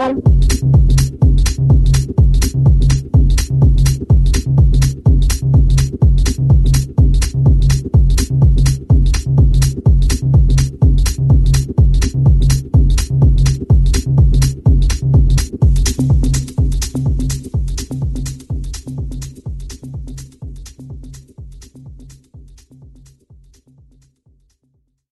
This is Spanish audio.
Mundial.